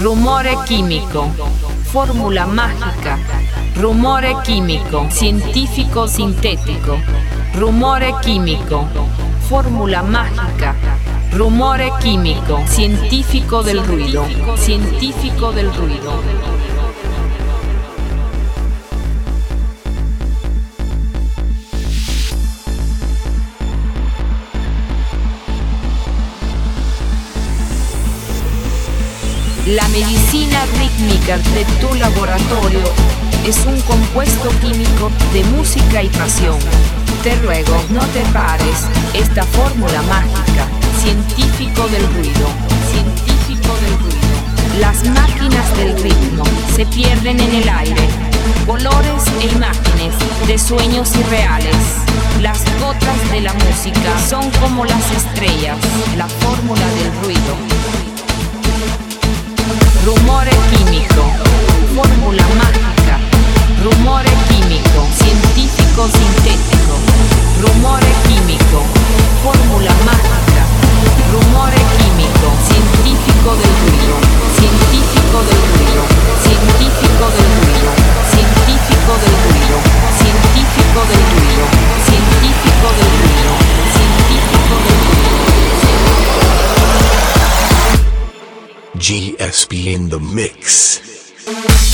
Rumore chimico. Fórmula mágica. Rumore chimico. Científico sintético. Rumore chimico. Fórmula mágica. Rumore químico. Científico del ruido. Científico del ruido. La medicina rítmica de tu laboratorio es un compuesto químico de música y pasión. Te ruego, no te pares, esta fórmula mágica, científico del ruido, científico del ruido. Las máquinas del ritmo se pierden en el aire, colores e imágenes de sueños irreales. Las gotas de la música son como las estrellas, la fórmula del ruido. Rumore chimico, fórmula mágica, rumore químico, científico sintético, rumore químico, fórmula mágica, rumore químico, científico del ruido, científico del ruido, científico del ruido, científico del ruido, científico del ruido, científico del ruido, GSP in the mix.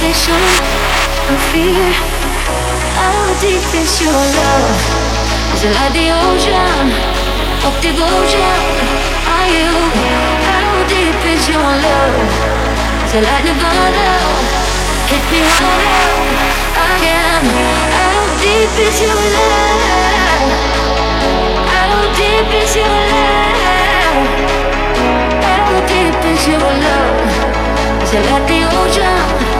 salvation from fear. How deep is your love? Is it like the ocean of devotion? Are you? How deep is your love? Is it like Nevada? Hit me harder again. How deep is your love? How deep is your love? How deep is your love? Is it like the ocean?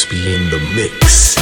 SB in the mix.